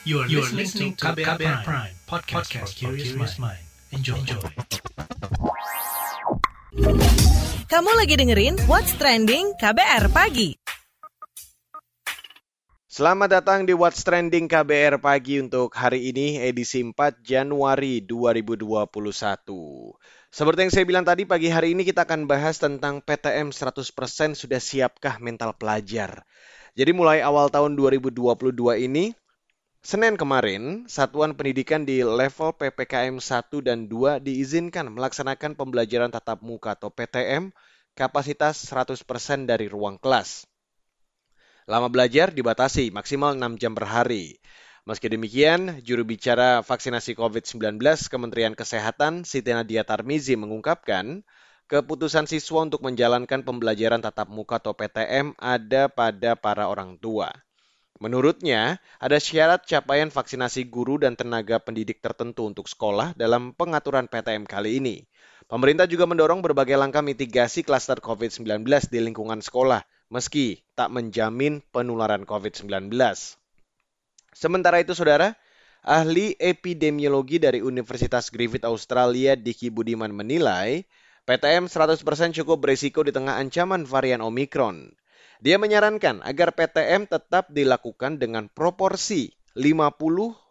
You are, you are listening to KBR, KBR Prime, Prime podcast, podcast for curious mind. Enjoy. Enjoy. Kamu lagi dengerin What's Trending KBR Pagi. Selamat datang di What's Trending KBR Pagi untuk hari ini edisi 4 Januari 2021. Seperti yang saya bilang tadi pagi hari ini kita akan bahas tentang PTM 100% sudah siapkah mental pelajar. Jadi mulai awal tahun 2022 ini Senin kemarin, Satuan Pendidikan di level PPKM 1 dan 2 diizinkan melaksanakan pembelajaran tatap muka atau PTM kapasitas 100% dari ruang kelas. Lama belajar dibatasi maksimal 6 jam per hari. Meski demikian, juru bicara vaksinasi COVID-19 Kementerian Kesehatan Siti Nadia Tarmizi mengungkapkan, keputusan siswa untuk menjalankan pembelajaran tatap muka atau PTM ada pada para orang tua. Menurutnya, ada syarat capaian vaksinasi guru dan tenaga pendidik tertentu untuk sekolah dalam pengaturan PTM kali ini. Pemerintah juga mendorong berbagai langkah mitigasi klaster COVID-19 di lingkungan sekolah, meski tak menjamin penularan COVID-19. Sementara itu, saudara, ahli epidemiologi dari Universitas Griffith Australia, Diki Budiman menilai, PTM 100% cukup berisiko di tengah ancaman varian Omikron. Dia menyarankan agar PTM tetap dilakukan dengan proporsi 50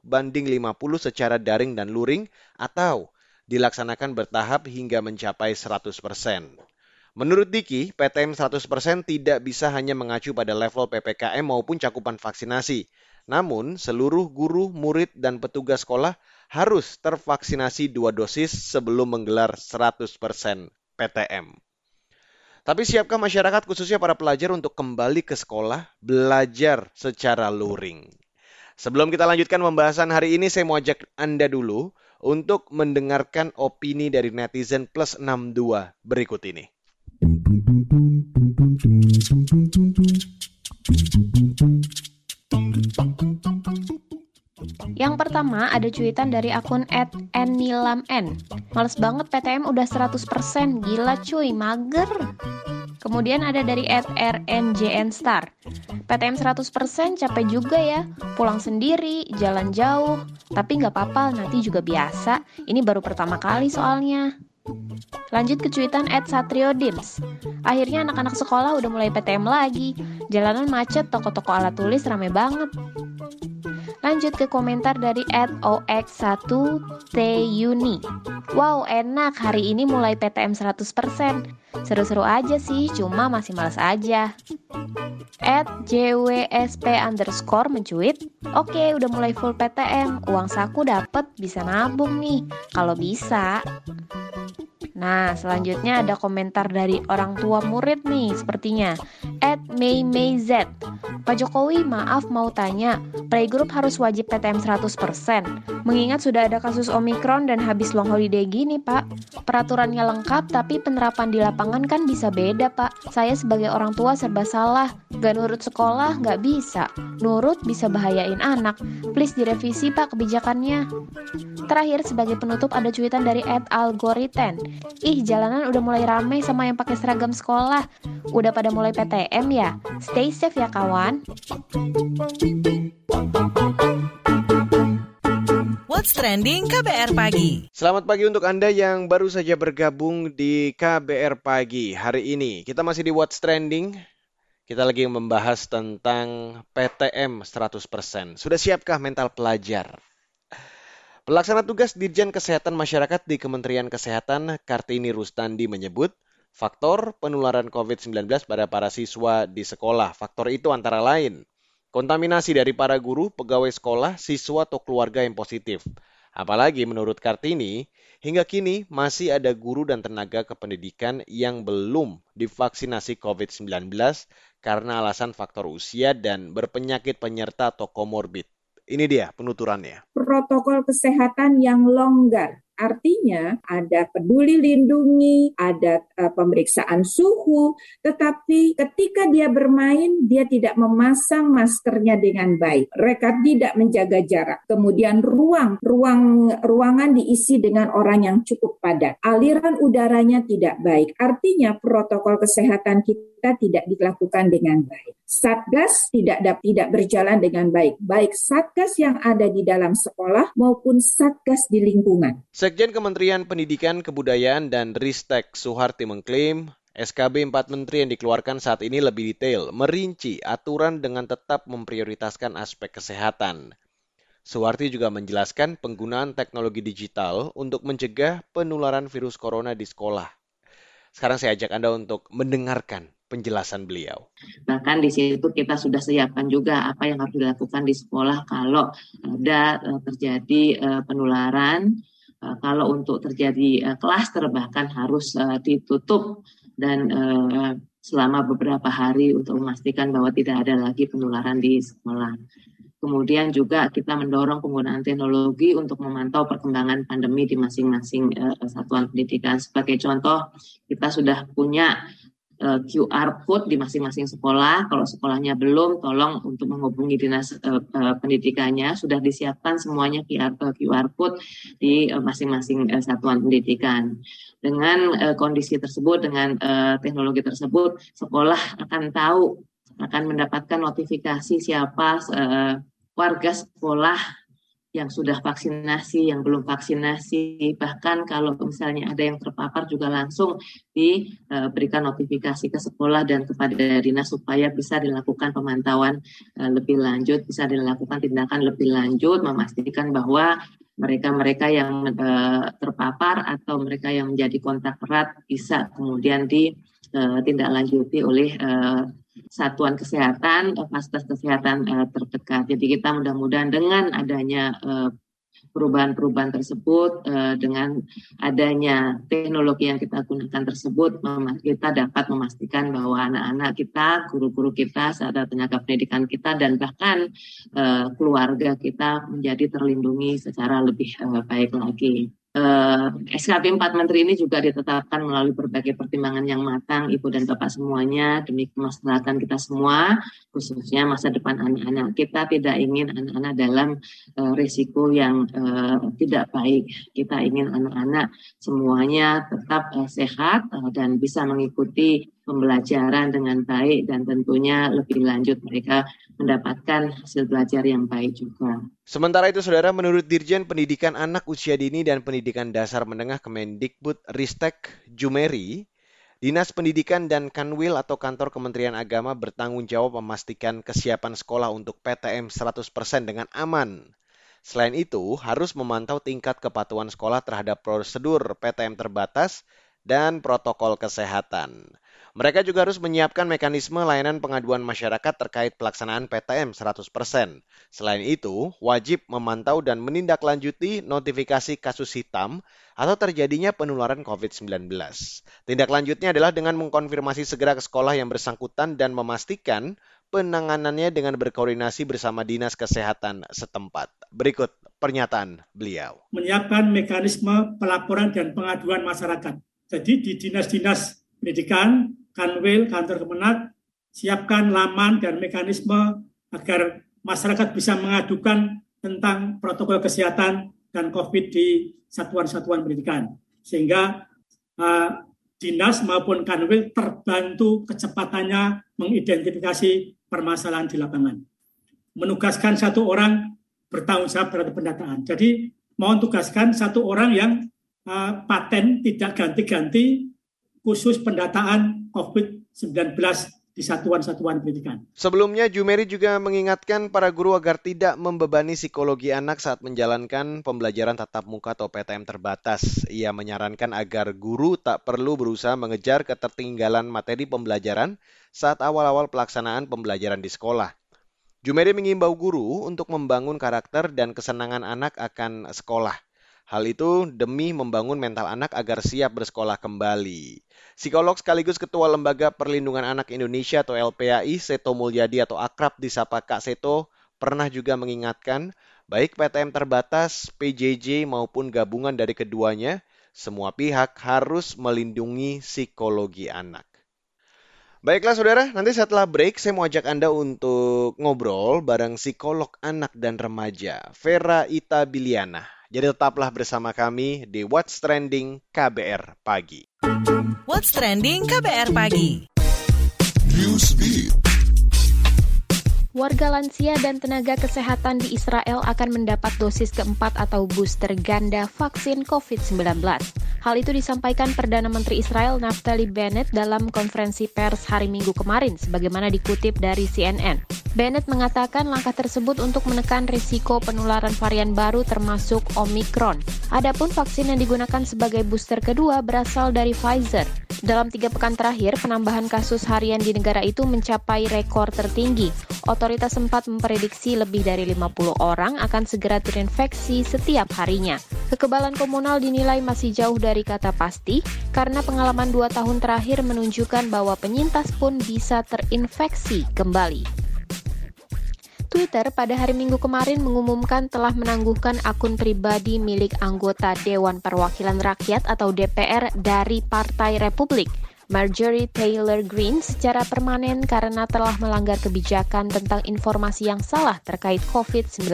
banding 50 secara daring dan luring atau dilaksanakan bertahap hingga mencapai 100%. Menurut Diki, PTM 100% tidak bisa hanya mengacu pada level PPKM maupun cakupan vaksinasi. Namun, seluruh guru, murid, dan petugas sekolah harus tervaksinasi dua dosis sebelum menggelar 100% PTM. Tapi siapkah masyarakat khususnya para pelajar untuk kembali ke sekolah belajar secara luring? Sebelum kita lanjutkan pembahasan hari ini, saya mau ajak Anda dulu untuk mendengarkan opini dari netizen plus 62 berikut ini. Yang pertama ada cuitan dari akun @nilamn. Males banget PTM udah 100%, gila cuy, mager. Kemudian ada dari @rnjnstar. PTM 100% capek juga ya, pulang sendiri, jalan jauh. Tapi nggak apa-apa, nanti juga biasa. Ini baru pertama kali soalnya. Lanjut ke cuitan at Satrio Dims. Akhirnya anak-anak sekolah udah mulai PTM lagi. Jalanan macet, toko-toko alat tulis rame banget. Lanjut ke komentar dari at OX1TUNI. Wow, enak. Hari ini mulai PTM 100%. Seru-seru aja sih, cuma masih males aja. At JWSP underscore mencuit, Oke, udah mulai full PTM. Uang saku dapet, bisa nabung nih. Kalau bisa. Nah, selanjutnya ada komentar dari orang tua murid nih, sepertinya. At May May Z. Pak Jokowi, maaf mau tanya, playgroup harus wajib PTM 100%. Mengingat sudah ada kasus Omikron dan habis long holiday gini, Pak. Peraturannya lengkap, tapi penerapan di lapangan kan bisa beda, Pak. Saya sebagai orang tua serba salah. Gak nurut sekolah, gak bisa. Nurut bisa bahayain anak. Please direvisi, Pak, kebijakannya. Terakhir, sebagai penutup ada cuitan dari Ed Algoriten. Ih, jalanan udah mulai ramai sama yang pakai seragam sekolah. Udah pada mulai PTM ya? Stay safe ya, kawan. What's Trending KBR Pagi. Selamat pagi untuk Anda yang baru saja bergabung di KBR Pagi hari ini. Kita masih di What's Trending. Kita lagi membahas tentang PTM 100%. Sudah siapkah mental pelajar? Pelaksana tugas Dirjen Kesehatan Masyarakat di Kementerian Kesehatan Kartini Rustandi menyebut, faktor penularan COVID-19 pada para siswa di sekolah. Faktor itu antara lain, kontaminasi dari para guru, pegawai sekolah, siswa atau keluarga yang positif. Apalagi menurut Kartini, hingga kini masih ada guru dan tenaga kependidikan yang belum divaksinasi COVID-19 karena alasan faktor usia dan berpenyakit penyerta atau komorbid. Ini dia penuturannya. Protokol kesehatan yang longgar Artinya ada peduli lindungi, ada uh, pemeriksaan suhu, tetapi ketika dia bermain dia tidak memasang maskernya dengan baik. Mereka tidak menjaga jarak. Kemudian ruang ruang ruangan diisi dengan orang yang cukup padat. Aliran udaranya tidak baik. Artinya protokol kesehatan kita tidak dilakukan dengan baik. Satgas tidak tidak berjalan dengan baik. Baik satgas yang ada di dalam sekolah maupun satgas di lingkungan. Sekjen Kementerian Pendidikan, Kebudayaan, dan Ristek Suharti mengklaim SKB 4 Menteri yang dikeluarkan saat ini lebih detail, merinci aturan dengan tetap memprioritaskan aspek kesehatan. Suharti juga menjelaskan penggunaan teknologi digital untuk mencegah penularan virus corona di sekolah. Sekarang saya ajak Anda untuk mendengarkan penjelasan beliau. Bahkan di situ kita sudah siapkan juga apa yang harus dilakukan di sekolah kalau ada eh, terjadi eh, penularan Eh, kalau untuk terjadi uh, bahkan harus ditutup dan selama beberapa hari untuk memastikan bahwa tidak ada lagi penularan di sekolah. Kemudian juga kita mendorong penggunaan teknologi untuk memantau perkembangan pandemi di masing-masing satuan pendidikan. Sebagai contoh, kita sudah punya uh, QR code di masing-masing sekolah. Kalau sekolahnya belum, tolong untuk menghubungi dinas uh, uh, pendidikannya. Sudah disiapkan semuanya QR, QR code di masing-masing satuan pendidikan. Dengan kondisi tersebut, dengan teknologi tersebut, sekolah akan tahu, akan mendapatkan notifikasi siapa warga sekolah yang sudah vaksinasi, yang belum vaksinasi, bahkan kalau misalnya ada yang terpapar juga langsung diberikan notifikasi ke sekolah dan kepada dinas supaya bisa dilakukan pemantauan eh, lebih lanjut, bisa dilakukan tindakan lebih lanjut, memastikan bahwa mereka-mereka yang eh, terpapar atau mereka yang menjadi kontak erat bisa kemudian ditindaklanjuti eh, oleh satuan kesehatan, eh, fasilitas kesehatan uh, terdekat. Jadi kita mudah-mudahan dengan adanya uh, perubahan-perubahan tersebut dengan adanya teknologi yang kita gunakan tersebut kita dapat memastikan bahwa anak-anak kita, guru-guru kita, sahabat tenaga pendidikan kita dan bahkan keluarga kita menjadi terlindungi secara lebih baik lagi eh, SKP 4 Menteri ini juga ditetapkan melalui berbagai pertimbangan yang matang, Ibu dan Bapak semuanya, demi kemaslahatan kita semua, khususnya masa depan anak-anak. Kita tidak ingin anak-anak dalam eh, risiko yang eh, tidak baik. Kita ingin anak-anak semuanya tetap eh, sehat eh, dan bisa mengikuti pembelajaran dengan baik dan tentunya lebih lanjut mereka mendapatkan hasil belajar yang baik juga. Sementara itu, Saudara, menurut Dirjen Pendidikan Anak Usia Dini dan Pendidikan Dasar Menengah Kemendikbud Ristek Jumeri, Dinas Pendidikan dan Kanwil atau Kantor Kementerian Agama bertanggung jawab memastikan kesiapan sekolah untuk PTM 100% dengan aman. Selain itu, harus memantau tingkat kepatuhan sekolah terhadap prosedur PTM terbatas dan protokol kesehatan. Mereka juga harus menyiapkan mekanisme layanan pengaduan masyarakat terkait pelaksanaan PTM 100%. Selain itu, wajib memantau dan menindaklanjuti notifikasi kasus hitam atau terjadinya penularan COVID-19. Tindak lanjutnya adalah dengan mengkonfirmasi segera ke sekolah yang bersangkutan dan memastikan penanganannya dengan berkoordinasi bersama Dinas Kesehatan setempat. Berikut pernyataan beliau. Menyiapkan mekanisme pelaporan dan pengaduan masyarakat. Jadi di dinas-dinas pendidikan Kanwil, kantor Kemenat, siapkan laman dan mekanisme agar masyarakat bisa mengadukan tentang protokol kesehatan dan COVID di satuan-satuan pendidikan. Sehingga uh, dinas maupun kanwil terbantu kecepatannya mengidentifikasi permasalahan di lapangan. Menugaskan satu orang bertanggung jawab terhadap pendataan. Jadi mau tugaskan satu orang yang uh, paten tidak ganti-ganti khusus pendataan COVID-19 di satuan-satuan pendidikan. Sebelumnya, Jumeri juga mengingatkan para guru agar tidak membebani psikologi anak saat menjalankan pembelajaran tatap muka atau PTM terbatas. Ia menyarankan agar guru tak perlu berusaha mengejar ketertinggalan materi pembelajaran saat awal-awal pelaksanaan pembelajaran di sekolah. Jumeri mengimbau guru untuk membangun karakter dan kesenangan anak akan sekolah. Hal itu demi membangun mental anak agar siap bersekolah kembali. Psikolog sekaligus Ketua Lembaga Perlindungan Anak Indonesia atau LPAI, Seto Mulyadi atau akrab disapa Kak Seto, pernah juga mengingatkan Baik PTM terbatas, PJJ maupun gabungan dari keduanya, semua pihak harus melindungi psikologi anak. Baiklah saudara, nanti setelah break saya mau ajak Anda untuk ngobrol bareng psikolog anak dan remaja, Vera Ita Biliana. Jadi tetaplah bersama kami di What's Trending KBR Pagi. What's Trending KBR Pagi. Warga lansia dan tenaga kesehatan di Israel akan mendapat dosis keempat atau booster ganda vaksin COVID-19. Hal itu disampaikan Perdana Menteri Israel Naftali Bennett dalam konferensi pers hari Minggu kemarin, sebagaimana dikutip dari CNN. Bennett mengatakan langkah tersebut untuk menekan risiko penularan varian baru termasuk Omicron. Adapun vaksin yang digunakan sebagai booster kedua berasal dari Pfizer. Dalam tiga pekan terakhir, penambahan kasus harian di negara itu mencapai rekor tertinggi. Otoritas sempat memprediksi lebih dari 50 orang akan segera terinfeksi setiap harinya. Kekebalan komunal dinilai masih jauh dari kata pasti, karena pengalaman dua tahun terakhir menunjukkan bahwa penyintas pun bisa terinfeksi kembali. Twitter pada hari Minggu kemarin mengumumkan telah menangguhkan akun pribadi milik anggota Dewan Perwakilan Rakyat atau DPR dari Partai Republik, Marjorie Taylor Greene secara permanen karena telah melanggar kebijakan tentang informasi yang salah terkait COVID-19.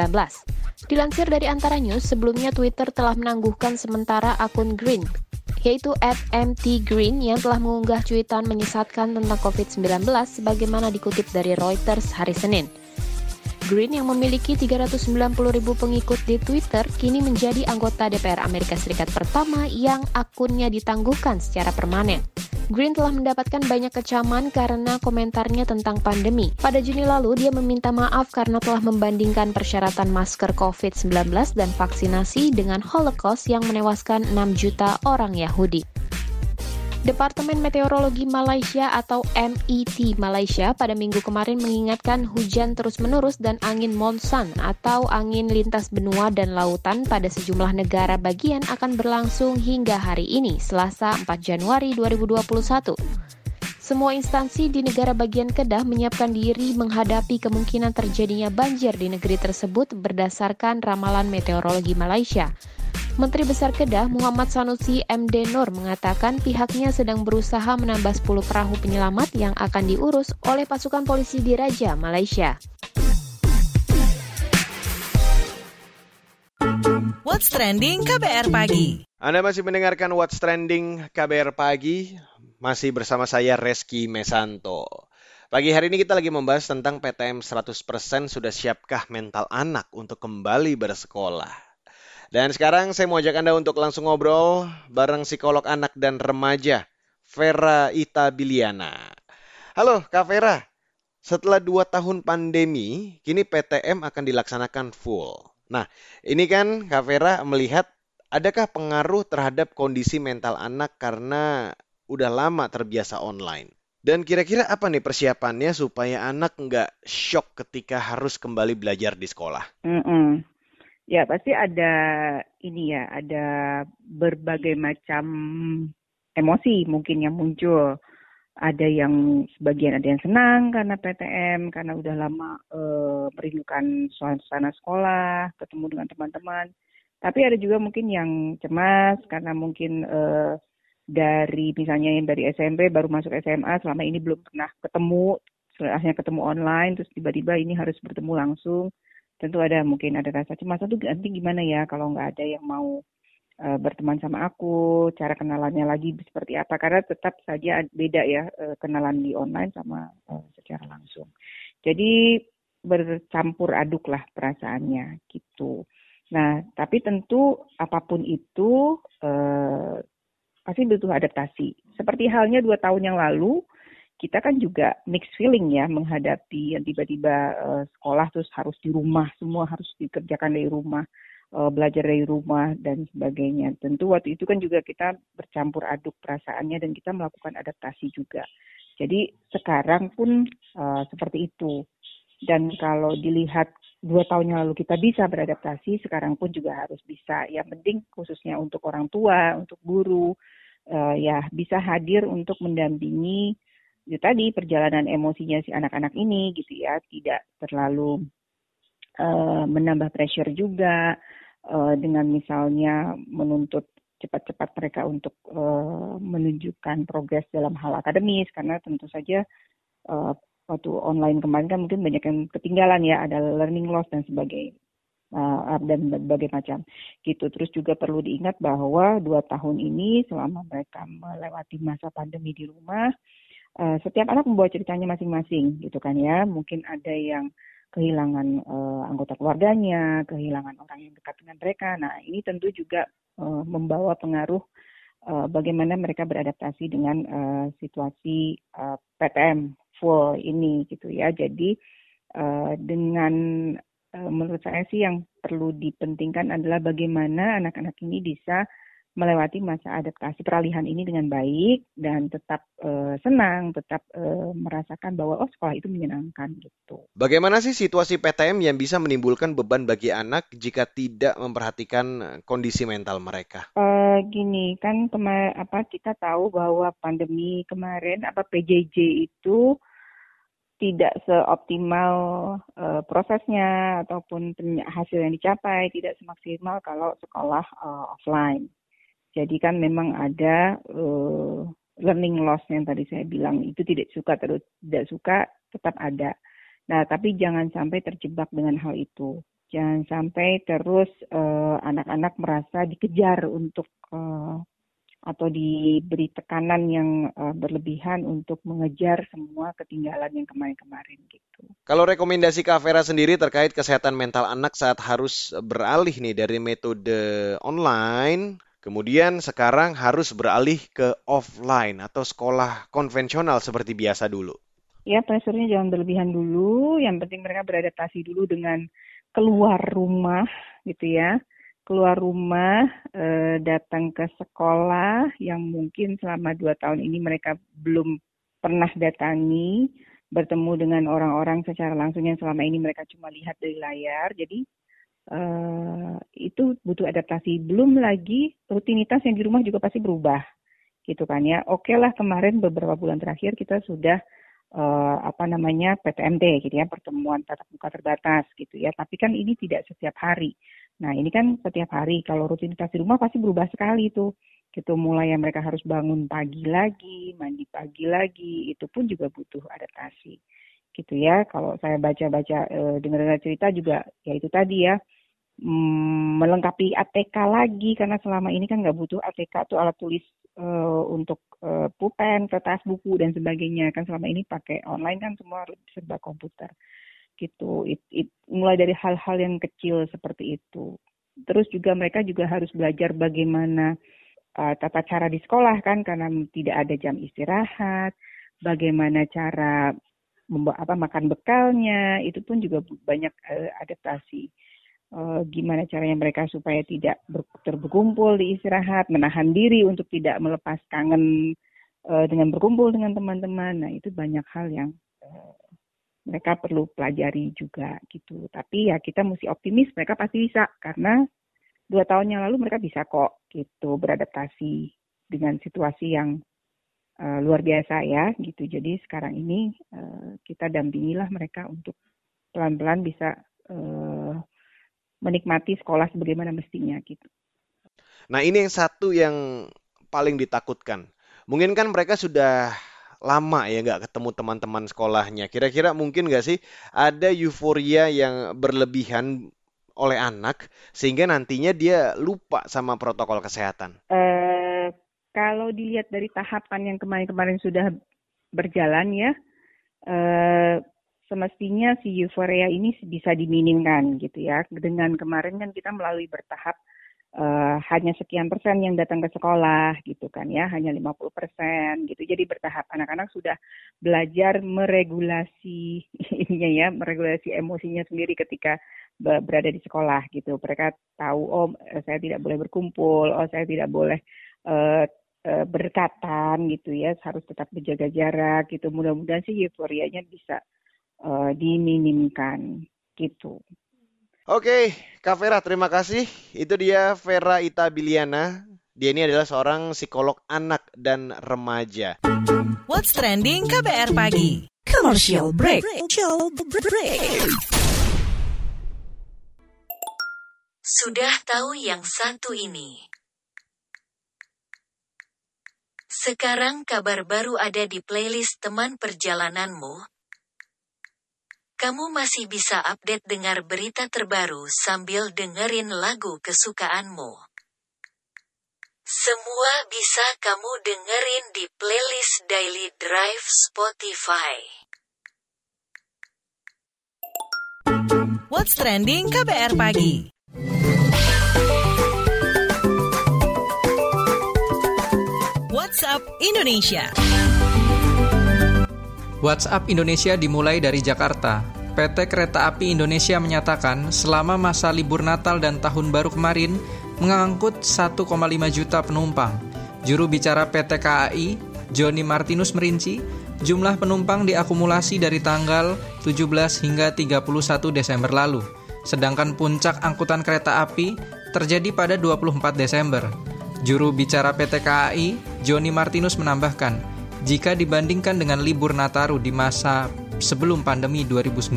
Dilansir dari Antara News, sebelumnya Twitter telah menangguhkan sementara akun Green, yaitu at MT Green yang telah mengunggah cuitan menyesatkan tentang COVID-19 sebagaimana dikutip dari Reuters hari Senin. Green yang memiliki 390 ribu pengikut di Twitter kini menjadi anggota DPR Amerika Serikat pertama yang akunnya ditangguhkan secara permanen. Green telah mendapatkan banyak kecaman karena komentarnya tentang pandemi. Pada Juni lalu, dia meminta maaf karena telah membandingkan persyaratan masker COVID-19 dan vaksinasi dengan Holocaust yang menewaskan 6 juta orang Yahudi. Departemen Meteorologi Malaysia atau MET Malaysia pada minggu kemarin mengingatkan hujan terus-menerus dan angin monsun atau angin lintas benua dan lautan pada sejumlah negara bagian akan berlangsung hingga hari ini, Selasa 4 Januari 2021. Semua instansi di negara bagian Kedah menyiapkan diri menghadapi kemungkinan terjadinya banjir di negeri tersebut berdasarkan ramalan meteorologi Malaysia. Menteri Besar Kedah Muhammad Sanusi MD Nur mengatakan pihaknya sedang berusaha menambah 10 perahu penyelamat yang akan diurus oleh pasukan polisi di Raja, Malaysia. What's Trending KBR Pagi. Anda masih mendengarkan What's Trending KBR Pagi, masih bersama saya Reski Mesanto. Pagi hari ini kita lagi membahas tentang PTM 100% sudah siapkah mental anak untuk kembali bersekolah. Dan sekarang saya mau ajak Anda untuk langsung ngobrol bareng psikolog anak dan remaja, Vera Ita Biliana. Halo Kak Vera, setelah dua tahun pandemi, kini PTM akan dilaksanakan full. Nah, ini kan Kak Vera melihat adakah pengaruh terhadap kondisi mental anak karena udah lama terbiasa online? Dan kira-kira apa nih persiapannya supaya anak nggak shock ketika harus kembali belajar di sekolah? Mm -mm. Ya pasti ada ini ya, ada berbagai macam emosi mungkin yang muncul. Ada yang sebagian ada yang senang karena PTM, karena udah lama e, merindukan suasana sekolah, ketemu dengan teman-teman. Tapi ada juga mungkin yang cemas karena mungkin e, dari misalnya yang dari SMP baru masuk SMA selama ini belum pernah ketemu, akhirnya ketemu online, terus tiba-tiba ini harus bertemu langsung tentu ada mungkin ada rasa cemas itu nanti gimana ya kalau nggak ada yang mau uh, berteman sama aku cara kenalannya lagi seperti apa karena tetap saja beda ya uh, kenalan di online sama uh, secara langsung. Jadi bercampur aduk lah perasaannya gitu. Nah tapi tentu apa pun itu uh, pasti butuh adaptasi. Seperti halnya dua tahun yang lalu kita kan juga mixed feeling ya menghadapi yang tiba-tiba uh, sekolah terus harus di rumah semua harus dikerjakan dari rumah uh, belajar dari rumah dan sebagainya. Tentu waktu itu kan juga kita bercampur aduk perasaannya dan kita melakukan adaptasi juga. Jadi sekarang pun uh, seperti itu. Dan kalau dilihat dua tahun yang lalu kita bisa beradaptasi sekarang pun juga harus bisa. Yang penting khususnya untuk orang tua untuk guru uh, ya bisa hadir untuk mendampingi itu tadi perjalanan emosinya si anak-anak ini gitu ya. Tidak terlalu uh, menambah pressure juga uh, dengan misalnya menuntut cepat-cepat mereka untuk uh, menunjukkan progres dalam hal akademis. Karena tentu saja uh, waktu online kemarin kan mungkin banyak yang ketinggalan ya ada learning loss dan sebagainya uh, dan berbagai macam gitu terus juga perlu diingat bahwa dua tahun ini selama mereka melewati masa pandemi di rumah uh, setiap anak membawa ceritanya masing-masing gitu kan ya mungkin ada yang kehilangan uh, anggota keluarganya, kehilangan orang yang dekat dengan mereka. Nah, ini tentu juga membawa pengaruh uh, bagaimana mereka beradaptasi dengan situasi PTM full ini gitu ya. Jadi dengan menurut saya sih yang perlu dipentingkan adalah bagaimana anak-anak ini bisa melewati masa adaptasi peralihan ini dengan baik dan tetap uh, senang, tetap uh, merasakan bahwa oh sekolah itu menyenangkan gitu. Bagaimana sih situasi PTM yang bisa menimbulkan beban bagi anak jika tidak memperhatikan kondisi mental mereka? Uh, gini kan kema apa kita tahu bahwa pandemi kemarin apa PJJ itu tidak seoptimal uh, prosesnya ataupun hasil yang dicapai tidak semaksimal kalau sekolah uh, offline. Jadi kan memang ada uh, learning loss yang tadi saya bilang itu tidak suka terus tidak suka tetap ada. Nah, tapi jangan sampai terjebak dengan hal itu. Jangan sampai terus anak anak-anak merasa dikejar untuk uh, atau diberi tekanan yang uh, berlebihan untuk mengejar semua ketinggalan yang kemarin-kemarin gitu. Kalau rekomendasi Kak Vera sendiri terkait kesehatan mental anak saat harus beralih nih dari metode online Kemudian sekarang harus beralih ke offline atau sekolah konvensional seperti biasa dulu. Ya, pressure-nya jangan berlebihan dulu. Yang penting mereka beradaptasi dulu dengan keluar rumah gitu ya. Keluar rumah, eh, datang ke sekolah yang mungkin selama dua tahun ini mereka belum pernah datangi, bertemu dengan orang-orang secara langsung yang selama ini mereka cuma lihat dari layar. Jadi uh, itu butuh adaptasi. Belum lagi rutinitas yang di rumah juga pasti berubah, gitu kan ya. Oke okay lah kemarin beberapa bulan terakhir kita sudah uh, apa namanya PTMT gitu ya, pertemuan tatap muka terbatas gitu ya. Tapi kan ini tidak setiap hari. Nah ini kan setiap hari. Kalau rutinitas di rumah pasti berubah sekali itu. Gitu mulai yang mereka harus bangun pagi lagi, mandi pagi lagi, itu pun juga butuh adaptasi gitu ya. Kalau saya baca-baca e, dengar-dengar cerita juga ya itu tadi ya mm, melengkapi ATK lagi karena selama ini kan nggak butuh ATK tuh alat tulis uh, untuk uh, pulpen, kertas, buku dan sebagainya kan selama ini pakai online kan semua serba komputer gitu. It, it, mulai dari hal-hal yang kecil seperti itu. Terus juga mereka juga harus belajar bagaimana uh, tata cara di sekolah kan karena tidak ada jam istirahat, bagaimana cara membawa apa makan bekalnya itu pun juga banyak uh, adaptasi uh, gimana caranya mereka supaya tidak ber, terberkumpul di istirahat, menahan diri untuk tidak melepas kangen uh, dengan berkumpul dengan teman-teman. Nah itu banyak hal yang uh, mereka perlu pelajari juga gitu. Tapi ya kita mesti optimis mereka pasti bisa karena dua tahun yang lalu mereka bisa kok gitu beradaptasi dengan situasi yang uh, luar biasa ya gitu. Jadi sekarang ini uh, kita dampingilah mereka untuk pelan-pelan bisa uh, menikmati sekolah sebagaimana mestinya gitu. Nah ini yang satu yang paling ditakutkan. Mungkin kan mereka sudah lama ya nggak ketemu teman-teman sekolahnya. Kira-kira mungkin nggak sih ada euforia yang berlebihan oleh anak sehingga nantinya dia lupa sama protokol kesehatan? Uh, kalau dilihat dari tahapan yang kemarin-kemarin sudah berjalan ya, uh, semestinya si euforia ini bisa diminimkan gitu ya. Dengan kemarin kan kita melalui bertahap uh, hanya sekian persen yang datang ke sekolah gitu kan ya, hanya 50 persen gitu. Jadi bertahap anak-anak sudah belajar meregulasi ininya ya, meregulasi emosinya sendiri ketika berada di sekolah gitu. Mereka tahu oh saya tidak boleh berkumpul, oh saya tidak boleh uh, berdekatan gitu ya, harus tetap menjaga jarak gitu. Mudah-mudahan sih euforianya bisa uh, diminimkan gitu. Oke, Kak Vera, terima kasih. Itu dia Vera Itabiliana. Dia ini adalah seorang psikolog anak dan remaja. What's trending KBR pagi? Commercial break. break. break. Sudah tahu yang satu ini. Sekarang kabar baru ada di playlist teman perjalananmu. Kamu masih bisa update dengar berita terbaru sambil dengerin lagu kesukaanmu. Semua bisa kamu dengerin di playlist Daily Drive Spotify. What's Trending KBR Pagi. WhatsApp Indonesia. WhatsApp Indonesia dimulai dari Jakarta. PT Kereta Api Indonesia menyatakan selama masa libur Natal dan Tahun Baru kemarin mengangkut 1,5 juta penumpang. Juru bicara PT KAI, Joni Martinus merinci, jumlah penumpang diakumulasi dari tanggal 17 hingga 31 Desember lalu. Sedangkan puncak angkutan kereta api terjadi pada 24 Desember. Juru bicara PT KAI, Joni Martinus menambahkan, jika dibandingkan dengan libur Nataru di masa sebelum pandemi 2019,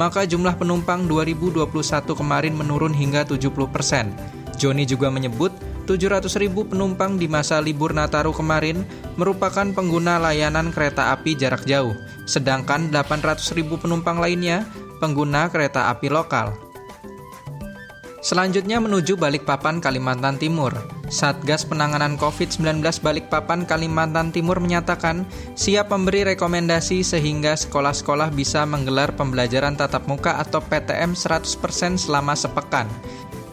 maka jumlah penumpang 2021 kemarin menurun hingga 70 persen. Joni juga menyebut 700 ribu penumpang di masa libur Nataru kemarin merupakan pengguna layanan kereta api jarak jauh, sedangkan 800 ribu penumpang lainnya pengguna kereta api lokal. Selanjutnya menuju Balikpapan, Kalimantan Timur. Satgas Penanganan COVID-19 Balikpapan, Kalimantan Timur menyatakan siap memberi rekomendasi sehingga sekolah-sekolah bisa menggelar pembelajaran tatap muka atau PTM 100% selama sepekan.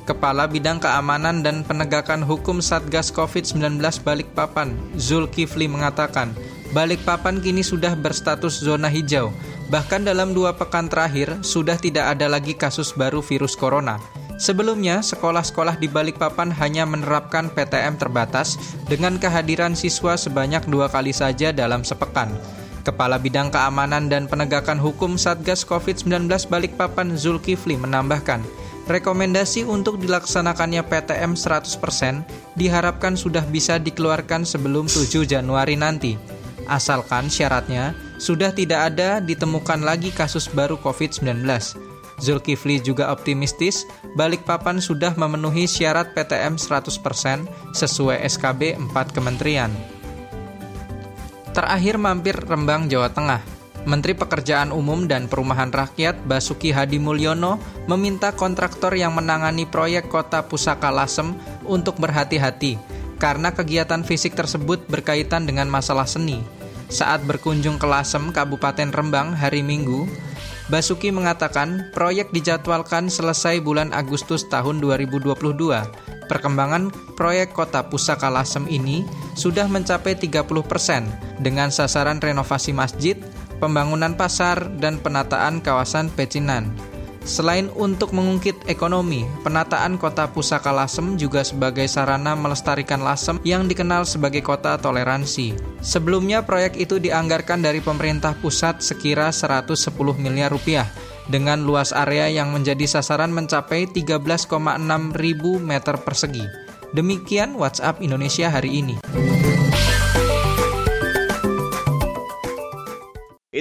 Kepala Bidang Keamanan dan Penegakan Hukum Satgas COVID-19 Balikpapan, Zulkifli mengatakan, Balikpapan kini sudah berstatus zona hijau. Bahkan dalam dua pekan terakhir, sudah tidak ada lagi kasus baru virus corona. Sebelumnya, sekolah-sekolah di Balikpapan hanya menerapkan PTM terbatas dengan kehadiran siswa sebanyak dua kali saja dalam sepekan. Kepala Bidang Keamanan dan Penegakan Hukum Satgas COVID-19 Balikpapan Zulkifli menambahkan, rekomendasi untuk dilaksanakannya PTM 100% diharapkan sudah bisa dikeluarkan sebelum 7 Januari nanti. Asalkan syaratnya sudah tidak ada ditemukan lagi kasus baru COVID-19. Zulkifli juga optimistis Balikpapan sudah memenuhi syarat PTM 100% sesuai SKB 4 kementerian. Terakhir mampir Rembang, Jawa Tengah. Menteri Pekerjaan Umum dan Perumahan Rakyat Basuki Hadi Mulyono meminta kontraktor yang menangani proyek Kota Pusaka Lasem untuk berhati-hati karena kegiatan fisik tersebut berkaitan dengan masalah seni. Saat berkunjung ke Lasem, Kabupaten Rembang hari Minggu, Basuki mengatakan proyek dijadwalkan selesai bulan Agustus tahun 2022. Perkembangan proyek Kota Pusaka Lasem ini sudah mencapai 30% dengan sasaran renovasi masjid, pembangunan pasar, dan penataan kawasan pecinan. Selain untuk mengungkit ekonomi, penataan kota Pusaka Lasem juga sebagai sarana melestarikan Lasem yang dikenal sebagai kota toleransi. Sebelumnya proyek itu dianggarkan dari pemerintah pusat sekira 110 miliar rupiah dengan luas area yang menjadi sasaran mencapai 13,6 ribu meter persegi. Demikian WhatsApp Indonesia hari ini.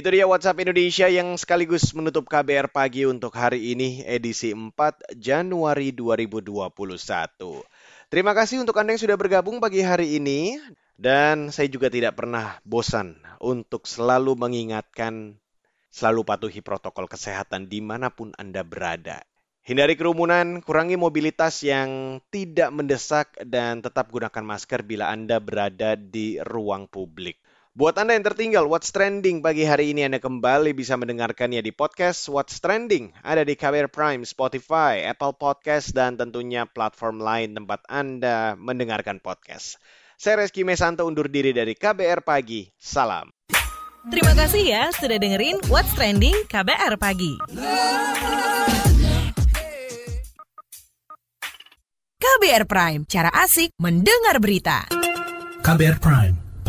Itu dia WhatsApp Indonesia yang sekaligus menutup KBR pagi untuk hari ini edisi 4 Januari 2021. Terima kasih untuk Anda yang sudah bergabung pagi hari ini dan saya juga tidak pernah bosan untuk selalu mengingatkan selalu patuhi protokol kesehatan di mana pun Anda berada. Hindari kerumunan, kurangi mobilitas yang tidak mendesak dan tetap gunakan masker bila Anda berada di ruang publik. Buat Anda yang tertinggal What's Trending pagi hari ini Anda kembali bisa mendengarkannya di podcast What's Trending. Ada di KBR Prime, Spotify, Apple Podcast, dan tentunya platform lain tempat Anda mendengarkan podcast. Saya Reski Mesanto undur diri dari KBR Pagi. Salam. Terima kasih ya sudah dengerin What's Trending KBR Pagi. KBR Prime, cara asik mendengar berita. KBR Prime,